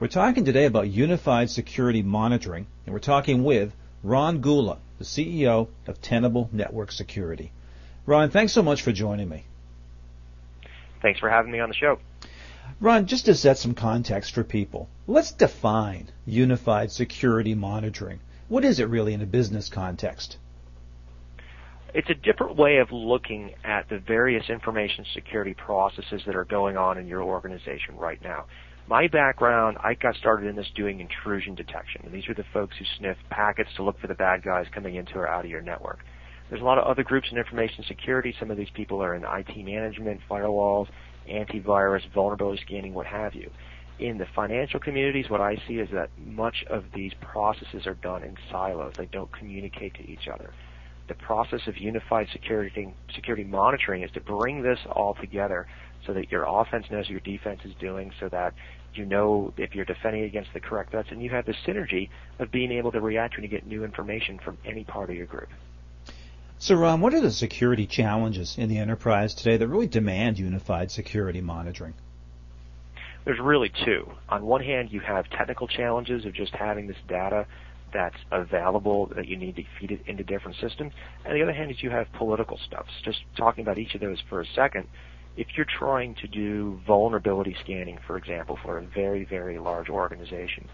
We're talking today about unified security monitoring, and we're talking with Ron Gula, the CEO of Tenable Network Security. Ron, thanks so much for joining me. Thanks for having me on the show. Ron, just to set some context for people, let's define unified security monitoring. What is it really in a business context? It's a different way of looking at the various information security processes that are going on in your organization right now. My background, I got started in this doing intrusion detection. And these are the folks who sniff packets to look for the bad guys coming into or out of your network. There's a lot of other groups in information security. Some of these people are in IT management, firewalls, antivirus, vulnerability scanning, what have you. In the financial communities, what I see is that much of these processes are done in silos. They don't communicate to each other. The process of unified security, security monitoring is to bring this all together so that your offense knows what your defense is doing so that you know if you're defending against the correct threats and you have the synergy of being able to react when you get new information from any part of your group. So, Ron, what are the security challenges in the enterprise today that really demand unified security monitoring? There's really two. On one hand, you have technical challenges of just having this data that's available that you need to feed it into different systems. And the other hand is you have political stuff. Just talking about each of those for a second. If you're trying to do vulnerability scanning, for example, for a very, very large organization,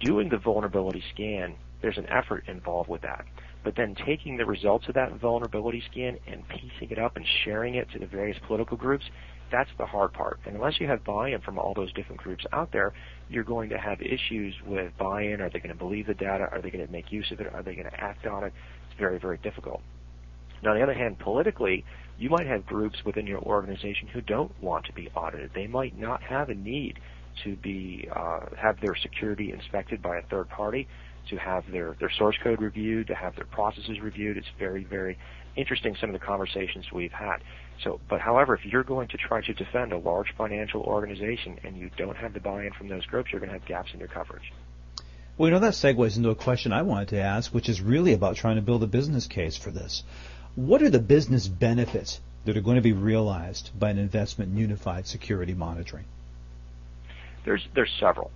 doing the vulnerability scan, there's an effort involved with that. But then taking the results of that vulnerability scan and piecing it up and sharing it to the various political groups, that's the hard part. And unless you have buy-in from all those different groups out there, you're going to have issues with buy-in. Are they going to believe the data? Are they going to make use of it? Are they going to act on it? It's very, very difficult. Now, on the other hand, politically, you might have groups within your organization who don't want to be audited. They might not have a need to be uh, have their security inspected by a third party to have their, their source code reviewed, to have their processes reviewed. It's very, very interesting some of the conversations we've had. So, but however, if you're going to try to defend a large financial organization and you don't have the buy-in from those groups, you're going to have gaps in your coverage. Well, you know, that segues into a question I wanted to ask, which is really about trying to build a business case for this. What are the business benefits that are going to be realized by an investment in unified security monitoring? There's, there's several.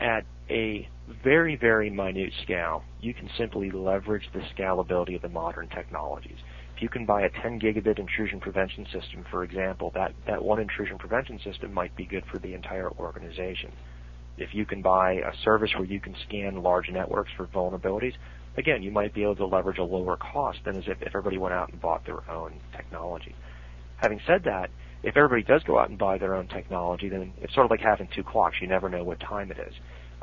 At a very, very minute scale, you can simply leverage the scalability of the modern technologies. If you can buy a 10 gigabit intrusion prevention system, for example, that, that one intrusion prevention system might be good for the entire organization. If you can buy a service where you can scan large networks for vulnerabilities, again, you might be able to leverage a lower cost than as if, everybody went out and bought their own technology. Having said that, if everybody does go out and buy their own technology, then it's sort of like having two clocks. You never know what time it is.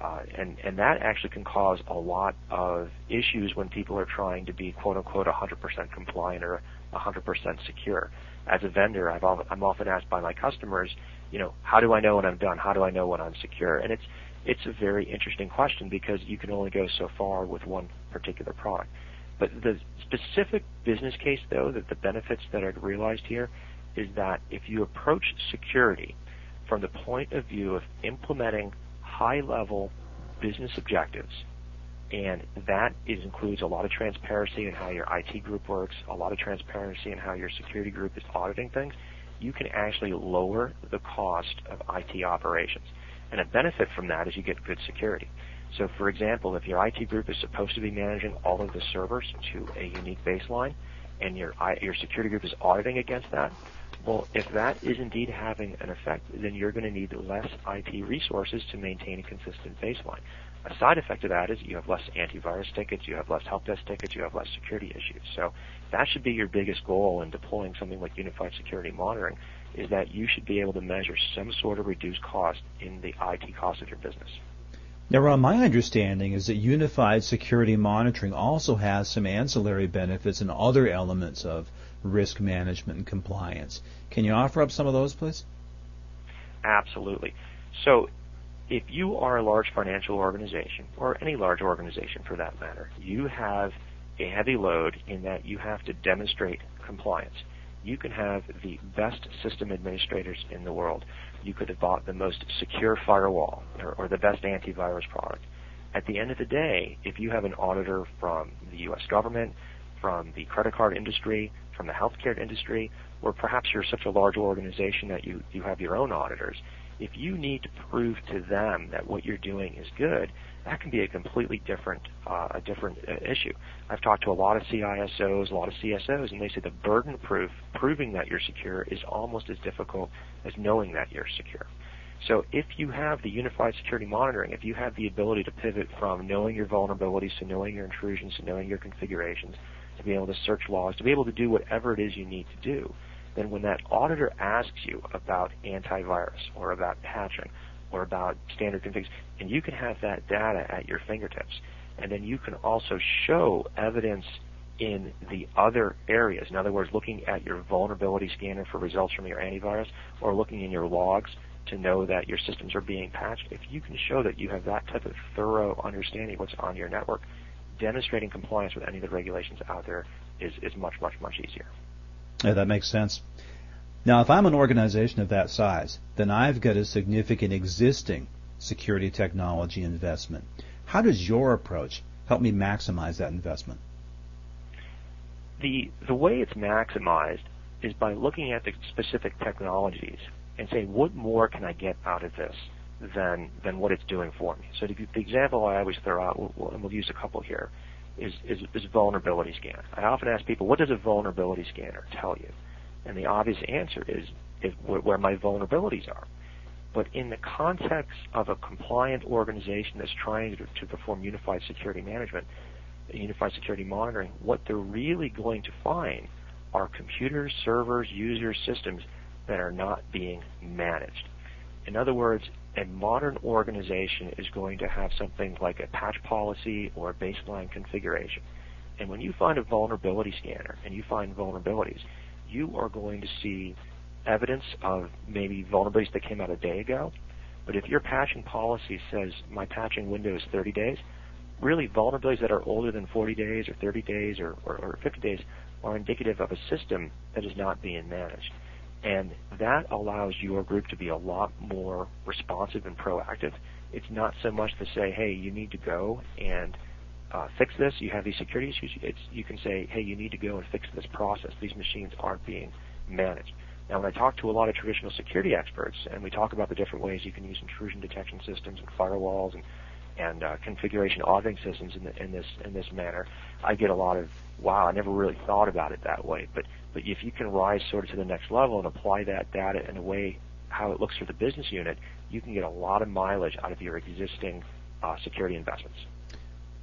Uh, and, and that actually can cause a lot of issues when people are trying to be quote unquote 100% compliant or 100% secure. As a vendor, I've, I'm often asked by my customers, you know, how do I know when I'm done? How do I know when I'm secure? And it's, it's a very interesting question because you can only go so far with one particular product. But the specific business case, though, that the benefits that are realized here is that if you approach security from the point of view of implementing high level business objectives. And that is, includes a lot of transparency in how your IT group works, a lot of transparency in how your security group is auditing things. You can actually lower the cost of IT operations. And a benefit from that is you get good security. So, for example, if your IT group is supposed to be managing all of the servers to a unique baseline, and your your security group is auditing against that, well, if that is indeed having an effect, then you're going to need less IT resources to maintain a consistent baseline. A side effect of that is you have less antivirus tickets, you have less help desk tickets, you have less security issues. So that should be your biggest goal in deploying something like unified security monitoring is that you should be able to measure some sort of reduced cost in the IT cost of your business. Now, Ron, my understanding is that unified security monitoring also has some ancillary benefits and other elements of risk management and compliance. Can you offer up some of those, please? Absolutely. So, if you are a large financial organization, or any large organization for that matter, you have a heavy load in that you have to demonstrate compliance. You can have the best system administrators in the world. You could have bought the most secure firewall or, or the best antivirus product. At the end of the day, if you have an auditor from the U.S. government, from the credit card industry, from the healthcare industry, or perhaps you're such a large organization that you, you have your own auditors, If you need to prove to them that what you're doing is good, that can be a completely different uh, a different uh, issue. I've talked to a lot of CISOs, a lot of CSOs, and they say the burden of proof, proving that you're secure, is almost as difficult as knowing that you're secure. So if you have the unified security monitoring, if you have the ability to pivot from knowing your vulnerabilities to knowing your intrusions to knowing your configurations, to be able to search logs, to be able to do whatever it is you need to do, then when that auditor asks you about antivirus or about patching or about standard configs, and you can have that data at your fingertips, and then you can also show evidence in the other areas. In other words, looking at your vulnerability scanner for results from your antivirus or looking in your logs to know that your systems are being patched, if you can show that you have that type of thorough understanding of what's on your network, demonstrating compliance with any of the regulations out there is, is much, much, much easier. Yeah, that makes sense. Now, if I'm an organization of that size, then I've got a significant existing security technology investment. How does your approach help me maximize that investment? The the way it's maximized is by looking at the specific technologies and saying, what more can I get out of this than than what it's doing for me? So the, the example I always throw out, we'll, and we'll use a couple here, is, is is vulnerability scan. I often ask people, what does a vulnerability scanner tell you? And the obvious answer is, is where, my vulnerabilities are. But in the context of a compliant organization that's trying to, to perform unified security management, unified security monitoring, what they're really going to find are computers, servers, users, systems that are not being managed. In other words, a modern organization is going to have something like a patch policy or a baseline configuration. And when you find a vulnerability scanner and you find vulnerabilities, you are going to see evidence of maybe vulnerabilities that came out a day ago. But if your patching policy says my patching window is 30 days, really vulnerabilities that are older than 40 days or 30 days or, or, or 50 days are indicative of a system that is not being managed. And that allows your group to be a lot more responsive and proactive. It's not so much to say, hey, you need to go and uh, fix this. You have these security issues. It's, you can say, hey, you need to go and fix this process. These machines aren't being managed. Now, when I talk to a lot of traditional security experts, and we talk about the different ways you can use intrusion detection systems and firewalls and and uh, configuration auditing systems in, the, in this in this manner, I get a lot of wow. I never really thought about it that way. But but if you can rise sort of to the next level and apply that data in a way how it looks for the business unit, you can get a lot of mileage out of your existing uh, security investments.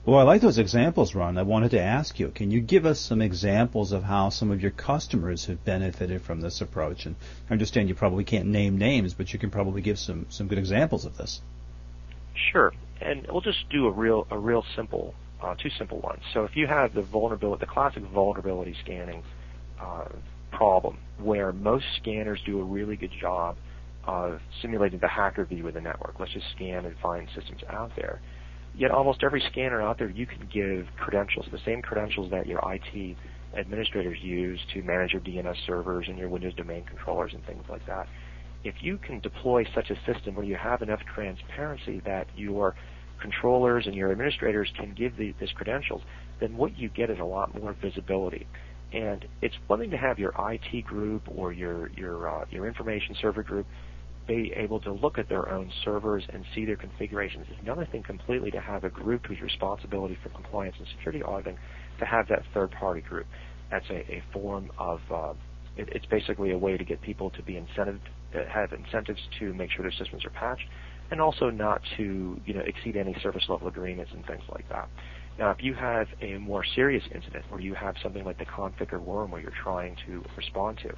Well, I like those examples, Ron. I wanted to ask you, can you give us some examples of how some of your customers have benefited from this approach? And I understand you probably can't name names, but you can probably give some, some good examples of this. Sure and we'll just do a real a real simple uh, two simple ones. So if you have the vulnerability, the classic vulnerability scanning uh, problem, where most scanners do a really good job of simulating the hacker view of the network. Let's just scan and find systems out there. Yet almost every scanner out there, you can give credentials, the same credentials that your IT administrators use to manage your DNS servers and your Windows domain controllers and things like that if you can deploy such a system where you have enough transparency that your controllers and your administrators can give the, this credentials, then what you get is a lot more visibility. And it's one thing to have your IT group or your your uh, your information server group be able to look at their own servers and see their configurations. It's another thing completely to have a group whose responsibility for compliance and security auditing to have that third party group. That's a, a form of uh, it, it's basically a way to get people to be incentivized have incentives to make sure their systems are patched, and also not to you know exceed any service level agreements and things like that. Now, if you have a more serious incident where you have something like the Conficker worm where you're trying to respond to,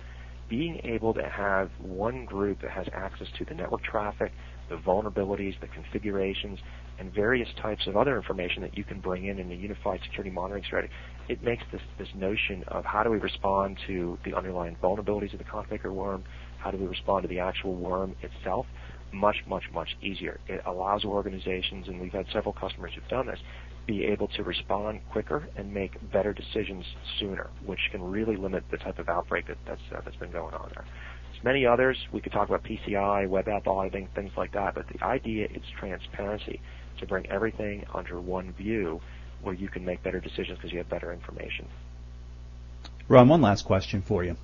being able to have one group that has access to the network traffic, the vulnerabilities, the configurations, and various types of other information that you can bring in in a unified security monitoring strategy, it makes this, this notion of how do we respond to the underlying vulnerabilities of the Conficker worm, how do we respond to the actual worm itself? Much, much, much easier. It allows organizations, and we've had several customers who've done this, be able to respond quicker and make better decisions sooner, which can really limit the type of outbreak that, that's, uh, that's been going on there. There's many others. We could talk about PCI, web app auditing, things like that, but the idea is transparency to bring everything under one view where you can make better decisions because you have better information. Ron, one last question for you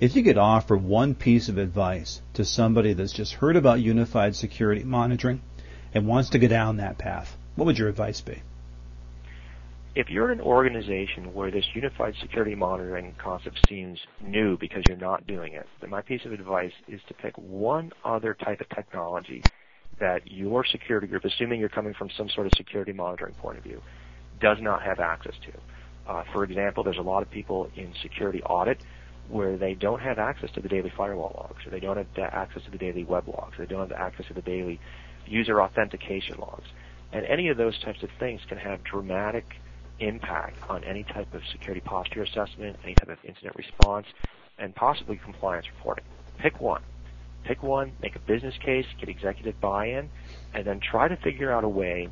If you could offer one piece of advice to somebody that's just heard about unified security monitoring and wants to go down that path, what would your advice be? If you're an organization where this unified security monitoring concept seems new because you're not doing it, then my piece of advice is to pick one other type of technology that your security group, assuming you're coming from some sort of security monitoring point of view, does not have access to. Uh, for example, there's a lot of people in security audit where they don't have access to the daily firewall logs, or they don't have access to the daily web logs, or they don't have access to the daily user authentication logs. And any of those types of things can have dramatic impact on any type of security posture assessment, any type of incident response, and possibly compliance reporting. Pick one. Pick one, make a business case, get executive buy-in, and then try to figure out a way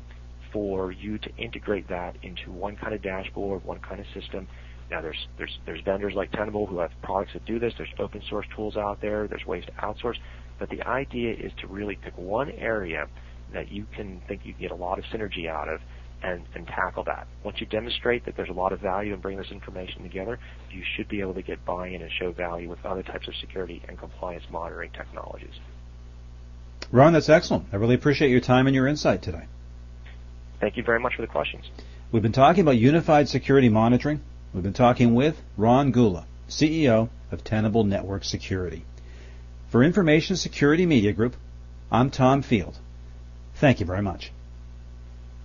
for you to integrate that into one kind of dashboard, one kind of system. Now there's there's there's vendors like Tenable who have products that do this. There's open source tools out there. There's ways to outsource. But the idea is to really pick one area that you can think you can get a lot of synergy out of and, and tackle that. Once you demonstrate that there's a lot of value in bringing this information together, you should be able to get buy-in and show value with other types of security and compliance monitoring technologies. Ron, that's excellent. I really appreciate your time and your insight today. Thank you very much for the questions. We've been talking about unified security monitoring. We've been talking with Ron Gula, CEO of Tenable Network Security. For Information Security Media Group, I'm Tom Field. Thank you very much.